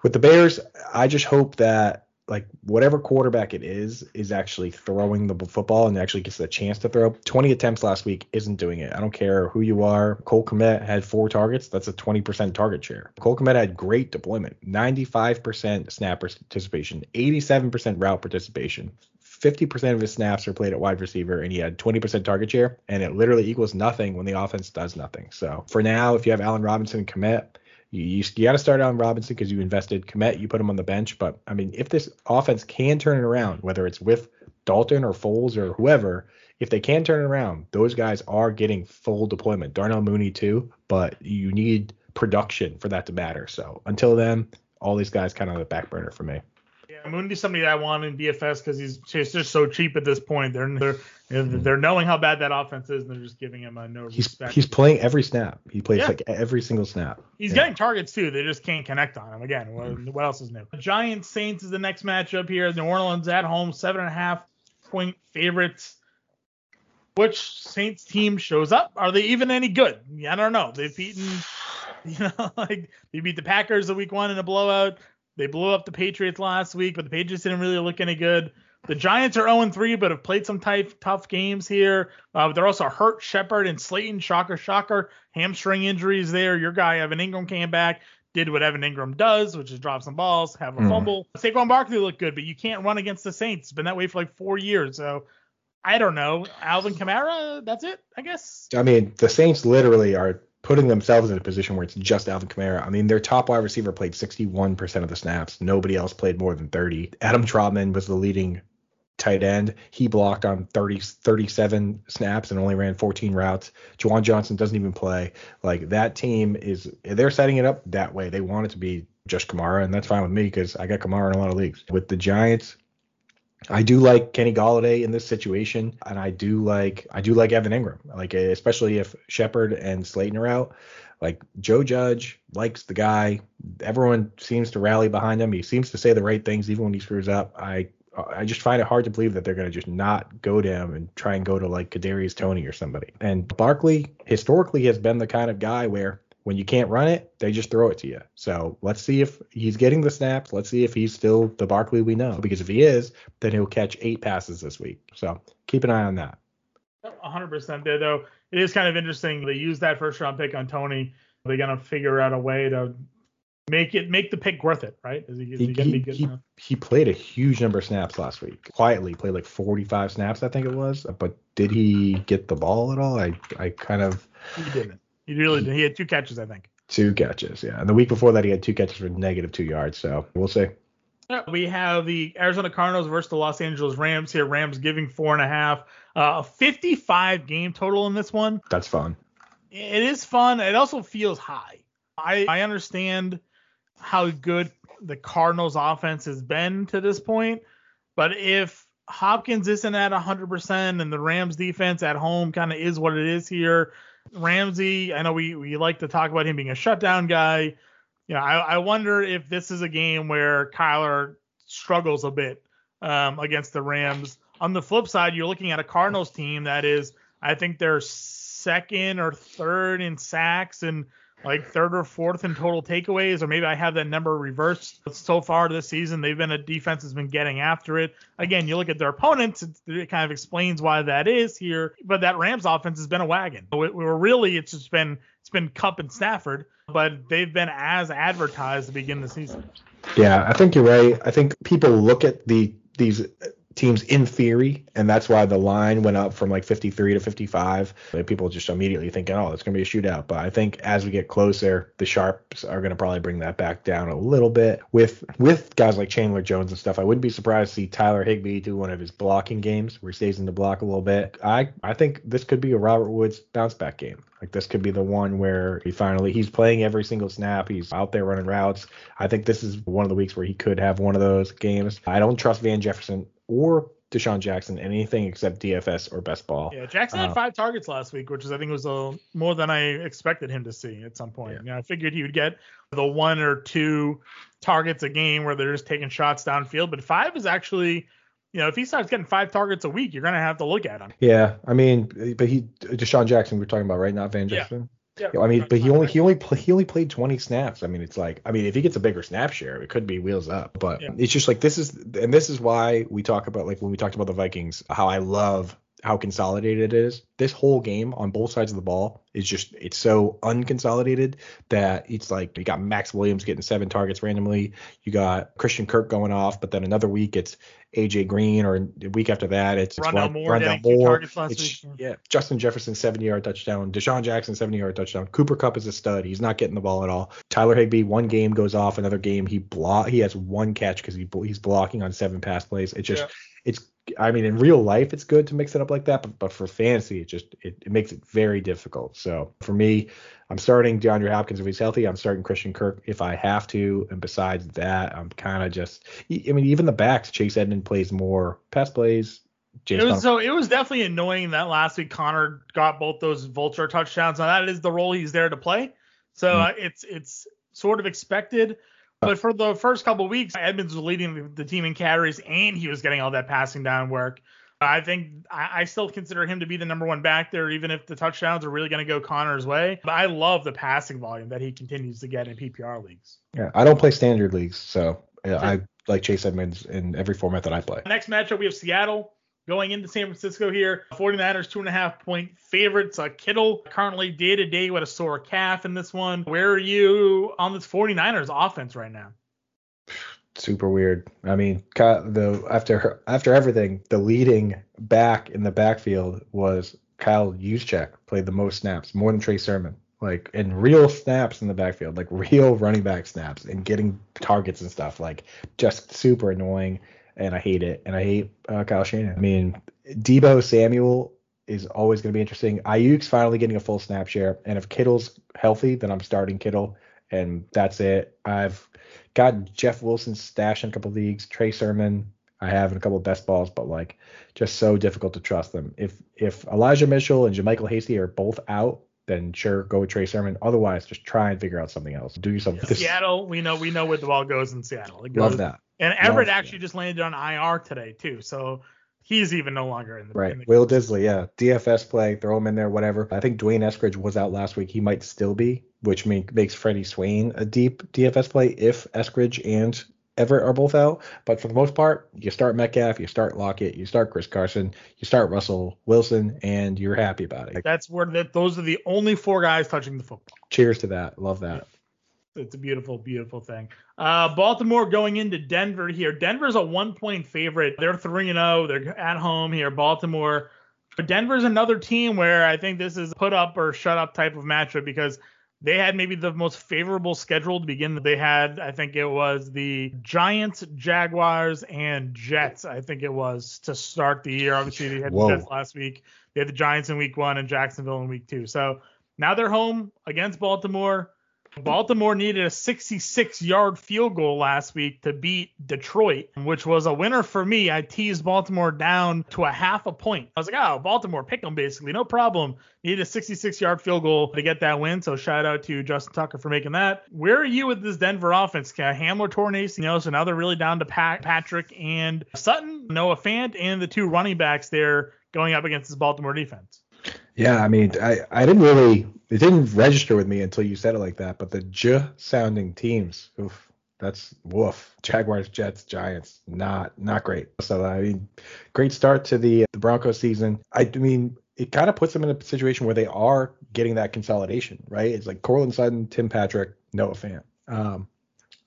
with the Bears, I just hope that like whatever quarterback it is is actually throwing the football and actually gets the chance to throw. 20 attempts last week isn't doing it. I don't care who you are. Cole Kmet had four targets. That's a 20% target share. Cole Kmet had great deployment. 95% snap participation, 87% route participation, 50% of his snaps are played at wide receiver and he had 20% target share and it literally equals nothing when the offense does nothing. So for now, if you have Allen Robinson Kmet, you, you, got to start on Robinson because you invested Kmet, you put him on the bench. But I mean, if this offense can turn it around, whether it's with Dalton or Foles or whoever, if they can turn it around, those guys are getting full deployment. Darnell Mooney too, but you need production for that to matter. So until then, all these guys kind of on the back burner for me. Yeah, Mooney's somebody that I want in DFS because he's just so cheap at this point. They're they're hmm. they're knowing how bad that offense is, and they're just giving him a no he's, respect. He's playing every snap. He plays yeah. like every single snap. He's yeah. getting targets too. They just can't connect on him. Again, what, hmm. what else is new? Giants Saints is the next matchup here. New Orleans at home, seven and a half point favorites. Which Saints team shows up? Are they even any good? I don't know. They've beaten, you know, like they beat the Packers the week one in a blowout. They blew up the Patriots last week, but the Patriots didn't really look any good. The Giants are 0 3, but have played some tough, tough games here. Uh, they're also hurt Shepard and Slayton. Shocker, shocker. Hamstring injuries there. Your guy, Evan Engram, came back, did what Evan Engram does, which is drop some balls, have a mm. fumble. Saquon Barkley looked good, but you can't run against the Saints. It's been that way for like four years. So I don't know. Alvin Kamara, that's it, I guess. I mean, the Saints literally are putting themselves in a position where it's just Alvin Kamara. I mean, their top wide receiver played 61% of the snaps. Nobody else played more than 30. Adam Trautman was the leading tight end. He blocked on 30, 37 snaps and only ran 14 routes. Juwan Johnson doesn't even play. Like that team is, they're setting it up that way. They want it to be just Kamara, and that's fine with me because I got Kamara in a lot of leagues. With the Giants, I do like Kenny Golladay in this situation, and I do like I do like Evan Engram, like especially if Shepard and Slayton are out. Like Joe Judge likes the guy. Everyone seems to rally behind him. He seems to say the right things even when he screws up. I I just find it hard to believe that they're going to just not go to him and try and go to like Kadarius Toney or somebody. And Barkley historically has been the kind of guy where when you can't run it, they just throw it to you. So let's see if he's getting the snaps. Let's see if he's still the Barkley we know. Because if he is, then he'll catch eight passes this week. So keep an eye on that. 100% there, though. It is kind of interesting. They use that first round pick on Toney. They're going to figure out a way to make it make the pick worth it, right? Is he, is he, he, he, he, played a huge number of snaps last week. Quietly played like 45 snaps, I think it was. But did he get the ball at all? I I kind of he didn't. He really did. He had two catches, I think. Two catches, yeah. And the week before that, he had two catches for negative two yards. So we'll see. We have the Arizona Cardinals versus the Los Angeles Rams here. Rams giving four and a half. Uh, a 55 game total in this one. That's fun. It is fun. It also feels high. I, I understand how good the Cardinals offense has been to this point, but if Hopkins isn't at 100% and the Rams defense at home kind of is what it is here, Ramsey, I know we, we like to talk about him being a shutdown guy. You know, I, I wonder if this is a game where Kyler struggles a bit um, against the Rams. On the flip side, you're looking at a Cardinals team that is, I think they're second or third in sacks and like third or fourth in total takeaways, or maybe I have that number reversed. So far this season, they've been a defense has been getting after it. Again, you look at their opponents, it kind of explains why that is here. But that Rams offense has been a wagon. We're really it's just been it's been Kupp and Stafford, but they've been as advertised to begin the season. Yeah, I think you're right. I think people look at the these teams in theory, and that's why the line went up from like 53 to 55. People just immediately thinking, oh, it's going to be a shootout. But I think as we get closer, the sharps are going to probably bring that back down a little bit with with guys like Chandler Jones and stuff. I wouldn't be surprised to see Tyler Higbee do one of his blocking games where he stays in the block a little bit. I I think this could be a Robert Woods bounce back game. Like this could be the one where he finally he's playing every single snap. He's out there running routes. I think this is one of the weeks where he could have one of those games. I don't trust Van Jefferson or DeSean Jackson anything except DFS or best ball. Yeah, Jackson had uh, five targets last week, which is I think was a, more than I expected him to see at some point. Yeah. You know, I figured he would get the one or two targets a game where they're just taking shots downfield, but five is actually you know, if he starts getting five targets a week, you're gonna have to look at him. Yeah, I mean, but he DeSean Jackson we're talking about right, not Van Jefferson. Yeah. I mean, but he only he only play, he only played 20 snaps. I mean, it's like I mean, if he gets a bigger snap share, it could be wheels up. But yeah. it's just like this is and this is why we talk about like when we talked about the Vikings, how I love how consolidated it is. This whole game on both sides of the ball is just it's so unconsolidated that it's like you got Maxx Williams getting seven targets randomly, you got Christian Kirk going off, but then another week it's AJ Green, or a week after that it's, it's Moore. It's, yeah, Justin Jefferson 70 yard touchdown, DeSean Jackson 70 yard touchdown, Cooper Kupp is a stud, he's not getting the ball at all. Tyler Higbee one game goes off, another game he block he has one catch because he he's blocking on seven pass plays. It just yeah. it's I mean, in real life, it's good to mix it up like that, but, but for fantasy, it just it, it makes it very difficult. So for me, I'm starting DeAndre Hopkins if he's healthy. I'm starting Christian Kirk if I have to. And besides that, I'm kind of just. I mean, even the backs, Chase Edmond plays more pass plays. James it was so it was definitely annoying that last week Conner got both those vulture touchdowns. Now that is the role he's there to play. So mm-hmm. uh, it's it's sort of expected. But for the first couple weeks, Edmonds was leading the team in carries and he was getting all that passing down work. I think I, I, still consider him to be the number one back there, even if the touchdowns are really going to go Conner's way. But I love the passing volume that he continues to get in PPR leagues. Yeah, I don't play standard leagues, so yeah. I like Chase Edmonds in every format that I play. Next matchup, we have Seattle going into San Francisco here. 49ers two and a half point favorites. Uh, Kittle currently day to day with a sore calf in this one. Where are you on this 49ers offense right now? Super weird. I mean, the after after everything, the leading back in the backfield was Kyle Juszczyk. Played the most snaps, more than Trey Sermon. Like in real snaps in the backfield, like real running back snaps, and getting targets and stuff. Like just super annoying and I hate it. And I hate uh, Kyle Shanahan. I mean, Deebo Samuel is always going to be interesting. Aiyuk's finally getting a full snap share, and if Kittle's healthy, then I'm starting Kittle, and that's it. I've got Jeff Wilson stashed in a couple leagues, Trey Sermon. I have in a couple of best balls, but like just so difficult to trust them. If if Elijah Mitchell and JaMycal Hasty are both out, then sure go with Trey Sermon. Otherwise, just try and figure out something else. Do yourself. Yeah, Seattle, we know we know where the ball goes in Seattle. It goes, Love that. And Everett actually just landed on IR today too, so he's even no longer in the right. In the Will Dissly, yeah, DFS play, throw him in there, whatever. I think D'Wayne Eskridge was out last week. He might still be, which make, makes Freddie Swain a deep DFS play if Eskridge and Everett are both out. But for the most part, you start Metcalf, you start Lockett, you start Chris Carson, you start Russell Wilson, and you're happy about it. That's where that those are the only four guys touching the football. Cheers to that. Love that it's a beautiful, beautiful thing. Uh, Baltimore going into Denver here. Denver's a one point favorite. They're 3 0. They're at home here. Baltimore. But Denver's another team where I think this is put up or shut up type of matchup because they had maybe the most favorable schedule to begin. That they had, I think it was the Giants, Jaguars, and Jets. I think it was to start the year. Obviously, they had Whoa. the Jets last week. They had the Giants in week one and Jacksonville in week two. So now they're home against Baltimore. Baltimore needed a 66 yard field goal last week to beat Detroit, which was a winner for me. I teased Baltimore down to a half a point. I was like, oh, Baltimore, pick them basically, no problem. Needed a 66 yard field goal to get that win. So shout out to Justin Tucker for making that. Where are you with this Denver offense? Hamler torn ACL, so now they're really down to Pat, Patrick and Sutton, Noah Fant, and the two running backs there going up against this Baltimore defense. Yeah, I mean, I, I didn't really, it didn't register with me until you said it like that. But the J sounding teams, oof, that's woof. Jaguars, Jets, Giants, not not great. So I mean, great start to the the Broncos season. I mean, it kind of puts them in a situation where they are getting that consolidation, right? It's like Courtland Sutton, Tim Patrick, Noah Fant. Um,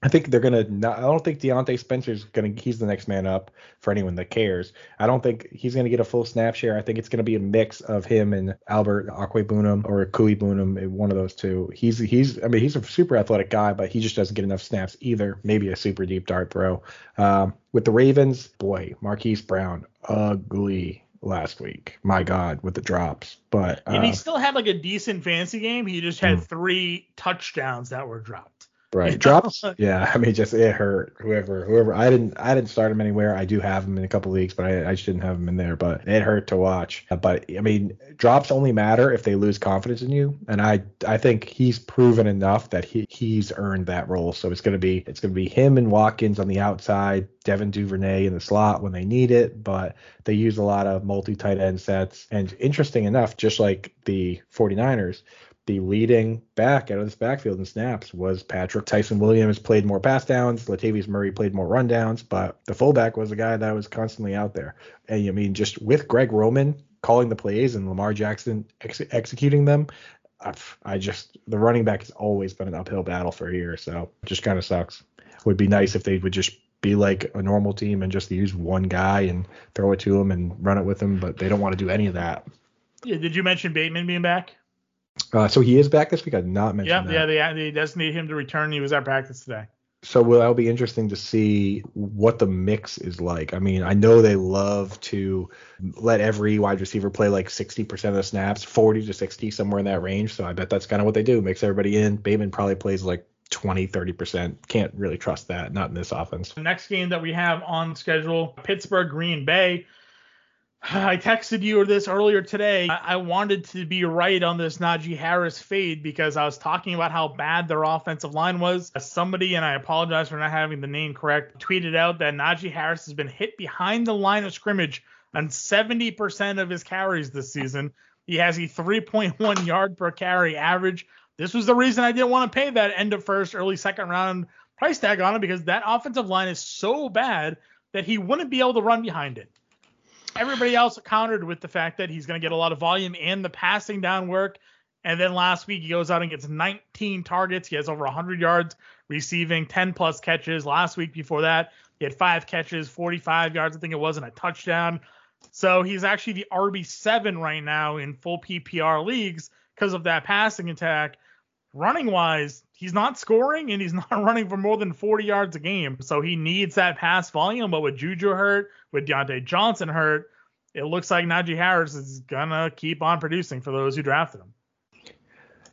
I think they're gonna. Not, I don't think Diontae Spencer's gonna. He's the next man up for anyone that cares. I don't think he's gonna get a full snap share. I think it's gonna be a mix of him and Albert Okwuegbunam or Okwuegbunam, one of those two. He's he's. I mean, he's a super athletic guy, but he just doesn't get enough snaps either. Maybe a super deep dart throw. Um, with the Ravens, boy, Marquise Brown, ugly last week. My God, with the drops. But uh, and he uh, still had like a decent fancy game. He just had mm. three touchdowns that were dropped. Right. Drops. Oh. yeah. I mean, just it hurt. Whoever, whoever. I didn't, I didn't start him anywhere. I do have him in a couple leagues, but I, I just didn't have him in there. But it hurt to watch. But I mean, drops only matter if they lose confidence in you, and I, I think he's proven enough that he, he's earned that role. So it's gonna be, it's gonna be him and Watkins on the outside, Devin Duvernay in the slot when they need it, but they use a lot of multi tight end sets. And interesting enough, just like the 49ers the leading back out of this backfield in snaps was Patrick Ty'Son Williams played more pass downs, Latavius Murray played more rundowns, but the fullback was the guy that was constantly out there. And I mean, just with Greg Roman calling the plays and Lamar Jackson ex- executing them, I've, I just the running back has always been an uphill battle for here, so just kind of sucks. Would be nice if they would just be like a normal team and just use one guy and throw it to him and run it with him, but they don't want to do any of that. Yeah, did you mention Bateman being back? Uh, so he is back this week. I did not mention yeah, that. Yeah, they, they does need him to return. He was at practice today. So will that'll be interesting to see what the mix is like. I mean, I know they love to let every wide receiver play like 60% of the snaps, 40 to 60, somewhere in that range. So I bet that's kind of what they do. Mix everybody in. Bateman probably plays like 20, 30%. Can't really trust that. Not in this offense. The next game that we have on schedule, Pittsburgh Green Bay. I texted you this earlier today. I wanted to be right on this Najee Harris fade because I was talking about how bad their offensive line was. Somebody, and I apologize for not having the name correct, tweeted out that Najee Harris has been hit behind the line of scrimmage on 70% of his carries this season. He has a 3.1 yard per carry average. This was the reason I didn't want to pay that end of first, early second round price tag on him because that offensive line is so bad that he wouldn't be able to run behind it everybody else countered with the fact that he's going to get a lot of volume and the passing down work. And then last week he goes out and gets 19 targets. He has over 100 yards receiving, 10 plus catches. Last week before that, he had five catches, 45 yards. I think it was, and a touchdown. So he's actually the RB7 right now in full PPR leagues because of that passing attack. Running wise, he's not scoring and he's not running for more than 40 yards a game. So he needs that pass volume. But with Juju hurt, with Diontae Johnson hurt, it looks like Najee Harris is gonna keep on producing for those who drafted him.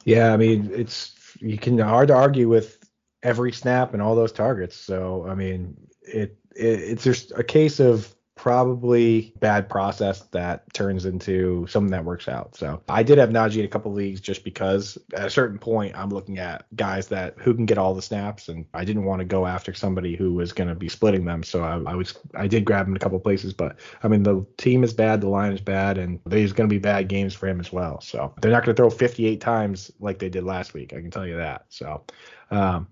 Yeah, I mean it's you can hard to argue with every snap and all those targets. So I mean it, it it's just a case of probably bad process that turns into something that works out. So I did have Najee in a couple of leagues just because at a certain point I'm looking at guys that who can get all the snaps and I didn't want to go after somebody who was going to be splitting them. So I, I, was I did grab him in a couple places, but I mean the team is bad, the line is bad, and there's going to be bad games for him as well. So they're not going to throw 58 times like they did last week. I can tell you that. So um,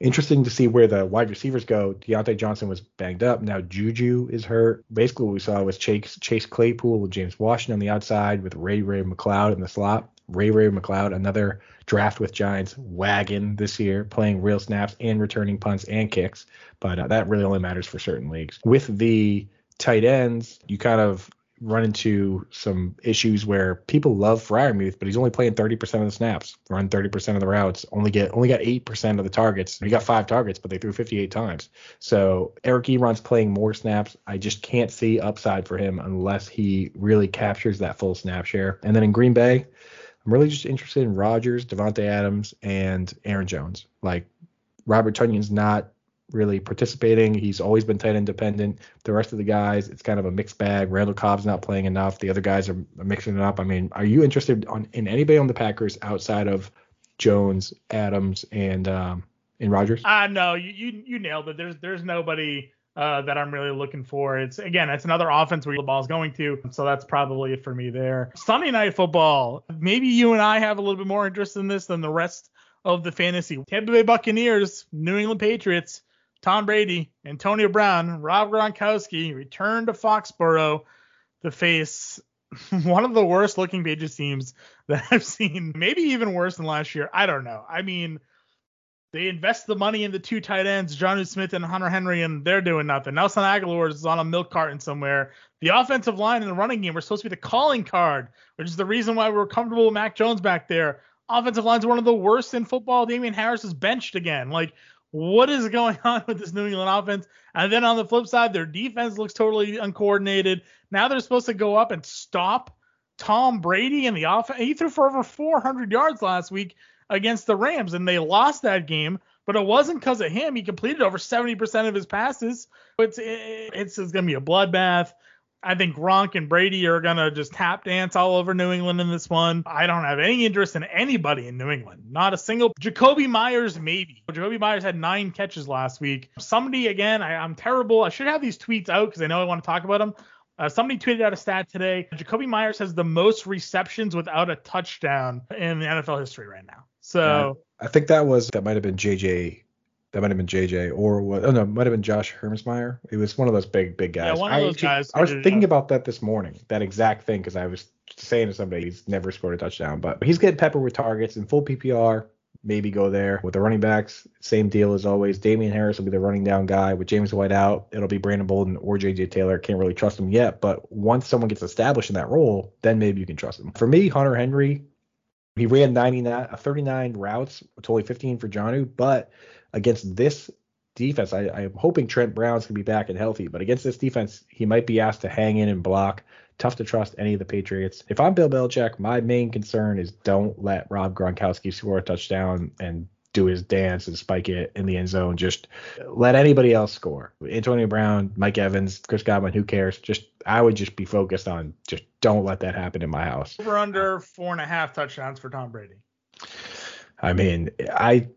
Interesting to see where the wide receivers go. Diontae Johnson was banged up. Now Juju is hurt. Basically, what we saw was Chase, Chase Claypool with James Washington on the outside with Ray Ray McCloud in the slot. Ray Ray McCloud, another draft with Giants wagon this year, playing real snaps and returning punts and kicks. But uh, that really only matters for certain leagues. With the tight ends, you kind of run into some issues where people love Freiermuth, but he's only playing 30% of the snaps, run 30% of the routes, only get only got 8% of the targets. He got five targets, but they threw 58 times. So Eric Ebron's playing more snaps. I just can't see upside for him unless he really captures that full snap share. And then in Green Bay, I'm really just interested in Rodgers, Davante Adams, and Aaron Jones. Like Robert Tonyan's not really participating. He's always been tight end dependent. The rest of the guys, it's kind of a mixed bag. Randall Cobb's not playing enough. The other guys are mixing it up. I mean, are you interested on, in anybody on the Packers outside of Jones, Adams, and um, and Rodgers? Uh no, you, you you nailed it. There's there's nobody uh, that I'm really looking for. It's again, it's another offense where the ball's going to, so that's probably it for me there. Sunday night football. Maybe you and I have a little bit more interest in this than the rest of the fantasy. Tampa Bay Buccaneers, New England Patriots. Tom Brady, Antonio Brown, Rob Gronkowski return to Foxborough to face one of the worst looking Patriots teams that I've seen. Maybe even worse than last year. I don't know. I mean, They invest the money in the two tight ends, Jonnu Smith and Hunter Henry, and they're doing nothing. Nelson Agholor is on a milk carton somewhere. The offensive line and the running game were supposed to be the calling card, which is the reason why we were comfortable with Mac Jones back there. Offensive line's are one of the worst in football. Damien Harris is benched again. Like, what is going on with this New England offense? And then on the flip side, their defense looks totally uncoordinated. Now they're supposed to go up and stop Tom Brady in the offense. He threw for over 400 yards last week against the Rams, and they lost that game. But it wasn't because of him. He completed over 70% of his passes. It's it's, it's going to be a bloodbath. I think Gronk and Brady are going to just tap dance all over New England in this one. I don't have any interest in anybody in New England. Not a single. Jakobi Meyers, maybe. Jakobi Meyers had nine catches last week. Somebody, again, I, am terrible. I should have these tweets out because I know I want to talk about them. Uh, somebody tweeted out a stat today. Jakobi Meyers has the most receptions without a touchdown in the NFL history right now. So yeah, I think that was that might have been JJ. That might have been JJ or what? Oh no, might have been Josh Hermsmeyer. It was one of those big big guys. Yeah, one of those I, guys. I was thinking about that this morning. That exact thing because I was saying to somebody he's never scored a touchdown, but he's getting peppered with targets in full PPR maybe go there. With the running backs, same deal as always. Damien Harris will be the running down guy. With James White out, it'll be Brandon Bolden or JJ Taylor. Can't really trust him yet, but once someone gets established in that role, then maybe you can trust him. For me, Hunter Henry, he ran 99, uh, 39 routes, totally 15 for Jonnu, but against this defense, I, I'm hoping Trent Brown's going to be back and healthy, but against this defense, he might be asked to hang in and block tough to trust any of the Patriots. If I'm Bill Belichick, my main concern is don't let Rob Gronkowski score a touchdown and do his dance and spike it in the end zone. Just let anybody else score. Antonio Brown, Mike Evans, Chris Godwin, who cares? Just I would just be focused on just don't let that happen in my house. Over under four and a half touchdowns for Tom Brady. I mean, I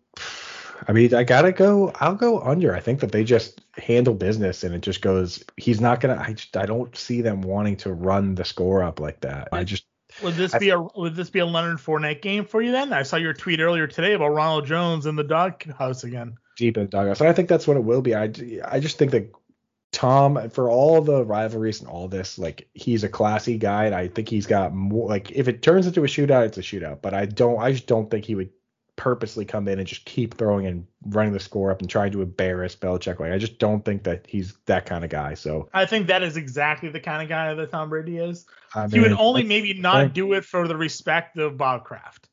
I mean, I gotta go. I'll go under. I think that they just handle business, and it just goes. He's not gonna. I just. I don't see them wanting to run the score up like that. I just. Would this I, be a Would this be a Leonard Fournette game for you then? I saw your tweet earlier today about Ronald Jones in the doghouse again. Deep in the doghouse, and I think that's what it will be. I. I just think that Tom, for all the rivalries and all this, like he's a classy guy, and I think he's got more. Like if it turns into a shootout, it's a shootout. But I don't. I just don't think he would purposely come in and just keep throwing and running the score up and trying to embarrass Belichick. Like I just don't think that he's that kind of guy. So I think that is exactly the kind of guy that Tom Brady is. I mean, he would only maybe not do it for the respect of Bob Kraft.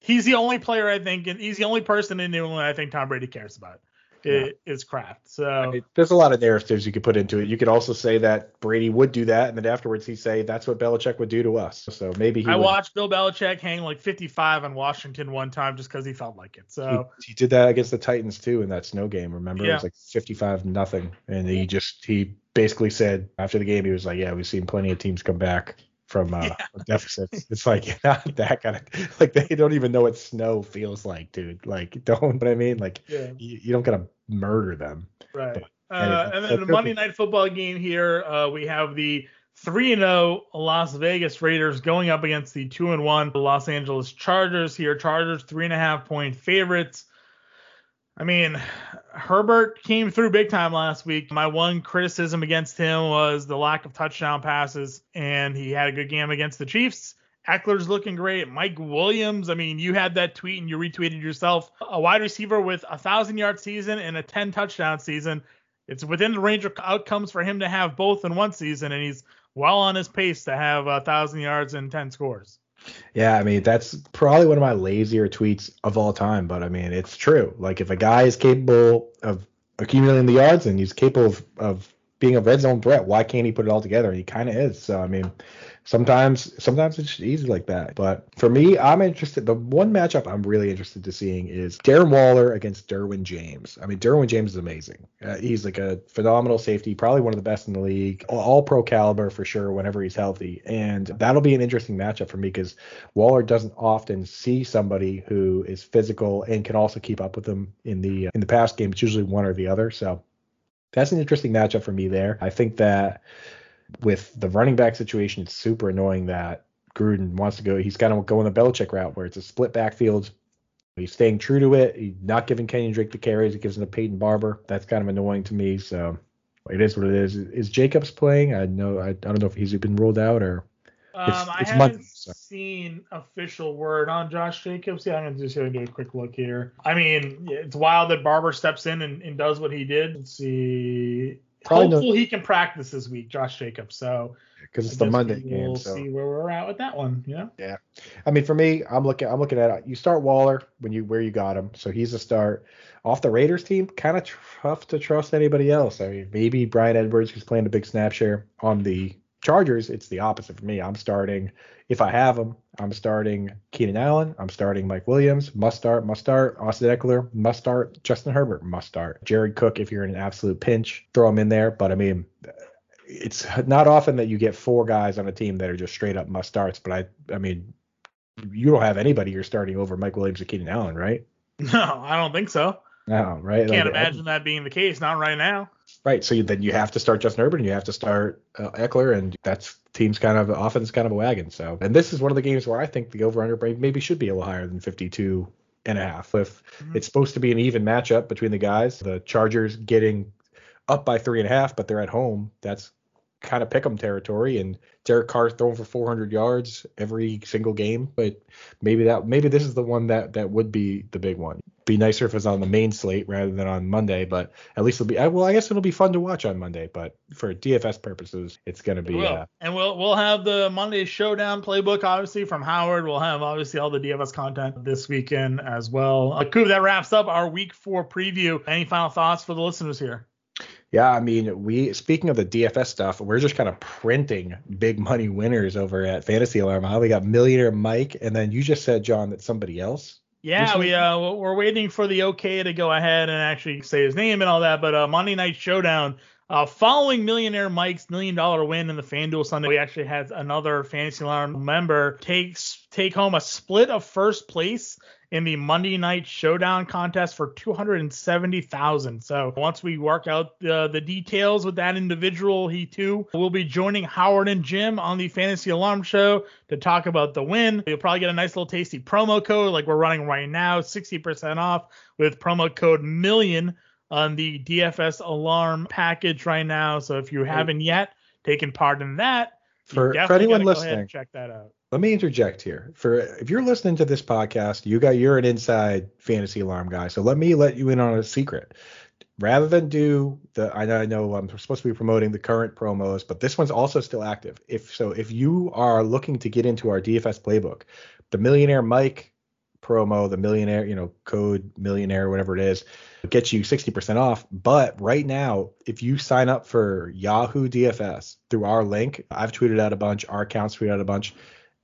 He's the only player I think, and he's the only person in New England I think Tom Brady cares about yeah. is Kraft. So I mean, there's a lot of narratives you could put into it. You could also say that Brady would do that, and then afterwards he'd say that's what Belichick would do to us. So maybe I would. watched Bill Belichick hang like 55 on Washington one time just because he felt like it. So he, he, did that against the Titans too in that snow game. Remember, yeah. it was like 55 nothing, and he just he basically said after the game he was like, yeah, we've seen plenty of teams come back from uh, yeah. deficits. It's like not that kind of like they don't even know what snow feels like, dude. Like don't what I mean? Like yeah. you, you, don't gotta murder them. Right. But, uh, and then the Monday night football game here, uh, we have the three and zero oh Las Vegas Raiders going up against the two and one Los Angeles Chargers here. Chargers three and a half point favorites. I mean, Herbert came through big time last week. My one criticism against him was the lack of touchdown passes, and he had a good game against the Chiefs. Ekeler's looking great. Mike Williams, I mean, you had that tweet and you retweeted yourself. A wide receiver with a thousand yard season and a 10 touchdown season. It's within the range of outcomes for him to have both in one season, and he's well on his pace to have a thousand yards and 10 scores. Yeah, I mean that's probably one of my lazier tweets of all time, but I mean it's true. Like if a guy is capable of accumulating the yards and he's capable of, of being a red zone threat, why can't he put it all together? He kind of is. So I mean, sometimes sometimes it's easy like that. But for me, I'm interested. The one matchup I'm really interested to seeing is Darren Waller against Derwin James. I mean, Derwin James is amazing. Uh, he's like a phenomenal safety, probably one of the best in the league, all pro caliber for sure whenever he's healthy. And that'll be an interesting matchup for me because Waller doesn't often see somebody who is physical and can also keep up with them in the in the past game. It's usually one or the other. So that's an interesting matchup for me there. I think that with the running back situation, it's super annoying that Gruden wants to go. He's kind of going the Belichick route where it's a split backfield. He's staying true to it. He's not giving Kenyon Drake the carries. He gives him to Peyton Barber. That's kind of annoying to me. So it is what it is. Is Jacobs playing? I know. I, I don't know if he's been ruled out or. Um, It's- I haven't Monday, so. seen official word on Josh Jacobs. Yeah, I'm gonna just gonna do a quick look here. I mean, it's wild that Barber steps in and, and does what he did. Let's see. Probably no- he can practice this week, Josh Jacobs. So because it's I the Monday we'll game. So see where we're at with that one. Yeah. Yeah. I mean, for me, I'm looking. I'm looking at you start Waller when you where you got him, so he's a start. Off the Raiders team, kind of tough to trust anybody else. I mean, maybe Bryan Edwards, who's playing a big snap share on the Chargers. It's the opposite for me. I'm starting if I have them, I'm starting Keenan Allen. I'm starting Mike Williams. Must start. Must start. Austin Ekeler. Must start. Justin Herbert. Must start. Jared Cook. If you're in an absolute pinch, throw him in there. But I mean, it's not often that you get four guys on a team that are just straight up must starts. But I, I mean, you don't have anybody you're starting over Mike Williams or Keenan Allen, right? No, I don't think so. No, right? Can't Like, imagine that being the case. Not right now. Right. So you, then you have to start Justin Herbert and you have to start uh, Ekeler, and that's team's kind of offense kind of a wagon. So, and this is one of the games where I think the over under maybe should be a little higher than 52 and a half. If Mhm. it's supposed to be an even matchup between the guys, the Chargers getting up by three and a half, but they're at home. That's kind of pick 'em territory. And Derek Carr throwing for 400 yards every single game. But maybe that maybe this is the one that that would be the big one. Be nicer if it's on the main slate rather than on Monday. But at least it'll be well. I guess it'll be fun to watch on Monday. But for DFS purposes, it's going to be. will. Uh, and we'll we'll have the Monday Showdown playbook obviously from Howard. We'll have obviously all the DFS content this weekend as well. Uh, Coop, that wraps up our Week Four preview. Any final thoughts for the listeners here? Yeah, I mean, we speaking of the DFS stuff, we're just kind of printing big money winners over at Fantasy Alarm. How we got Millionaire Mike, and then you just said John that somebody else. Yeah, we uh we're waiting for the okay to go ahead and actually say his name and all that. But uh, Monday Night Showdown, uh, following Millionaire Mike's million dollar win in the FanDuel Sunday, we actually had another Fantasy Alarm member takes take home a split of first place in the Monday Night Showdown contest for two hundred and seventy thousand. So once we work out the the details with that individual, he too will be joining Howard and Jim on the Fantasy Alarm Show to talk about the win. You'll probably get a nice little tasty promo code like we're running right now, 60% off with promo code million on the DFS alarm package right now. So if you haven't yet taken part in that, For- for anyone gotta go ahead and listening, check that out. Let me interject here. For if you're listening to this podcast, you got you're an inside fantasy alarm guy. So let me let you in on a secret. Rather than do the I know I know I'm supposed to be promoting the current promos, but this one's also still active. If so, if you are looking to get into our DFS playbook, the Millionaire Mike promo, the millionaire, you know, code millionaire, whatever it is, gets you 60% off. But right now, if you sign up for Yahoo DFS through our link, I've tweeted out a bunch, our accounts tweeted out a bunch,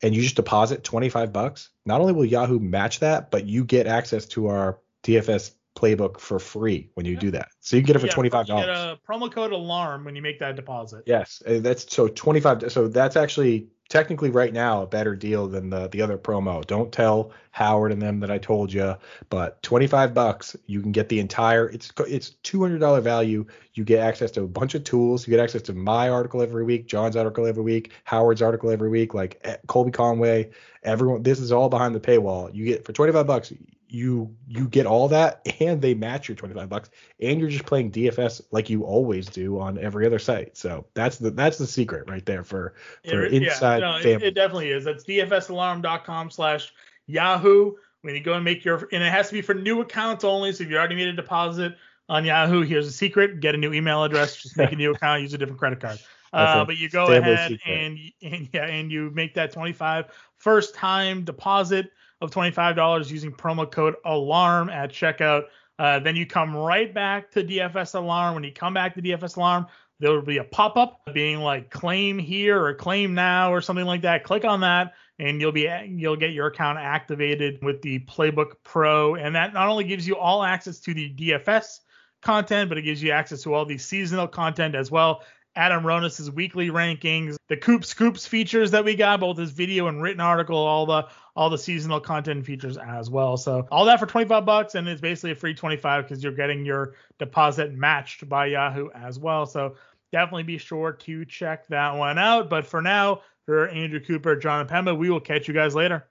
and you just deposit 25 bucks. Not only will Yahoo match that, but you get access to our DFS playbook for free when you do that. So you can get it for Yeah, $25. You get a promo code alarm when you make that deposit. Yes, that's so 25. So that's actually technically right now a better deal than the the other promo. Don't tell Howard and them that I told you, but 25 bucks you can get the entire. It's it's 200 dollar value. You get access to a bunch of tools. You get access to my article every week, John's article every week, Howard's article every week, like eh, Colby Conway. Everyone, this is all behind the paywall. You get for 25 bucks. You you get all that, and they match your 25 bucks, and you're just playing DFS like you always do on every other site. So that's the that's the secret right there for for It- inside yeah, no, it, family. it definitely is. That's dfsalarm.com slash Yahoo. When you go and make your, and it has to be for new accounts only. So if you already made a deposit on Yahoo, here's a secret: get a new email address, just make a new account, use a different credit card. Uh, but you go ahead secret. and and yeah, and you make that 25 first time deposit of $25 using promo code alarm at checkout. Uh, then you come right back to DFS alarm. When you come back to DFS alarm, there will be a pop-up being like claim here or claim now or something like that. Click on that and you'll be you'll get your account activated with the Playbook Pro and that not only gives you all access to the DFS content, but it gives you access to all the seasonal content as well. Adam Ronis's weekly rankings, the Coop Scoops features that we got, both his video and written article, all the all the seasonal content features as well. So all that for 25 bucks, and it's basically a free 25 because you're getting your deposit matched by Yahoo as well. So definitely be sure to check that one out. But for now, for Andrew Cooper, John and Pemba, we will catch you guys later.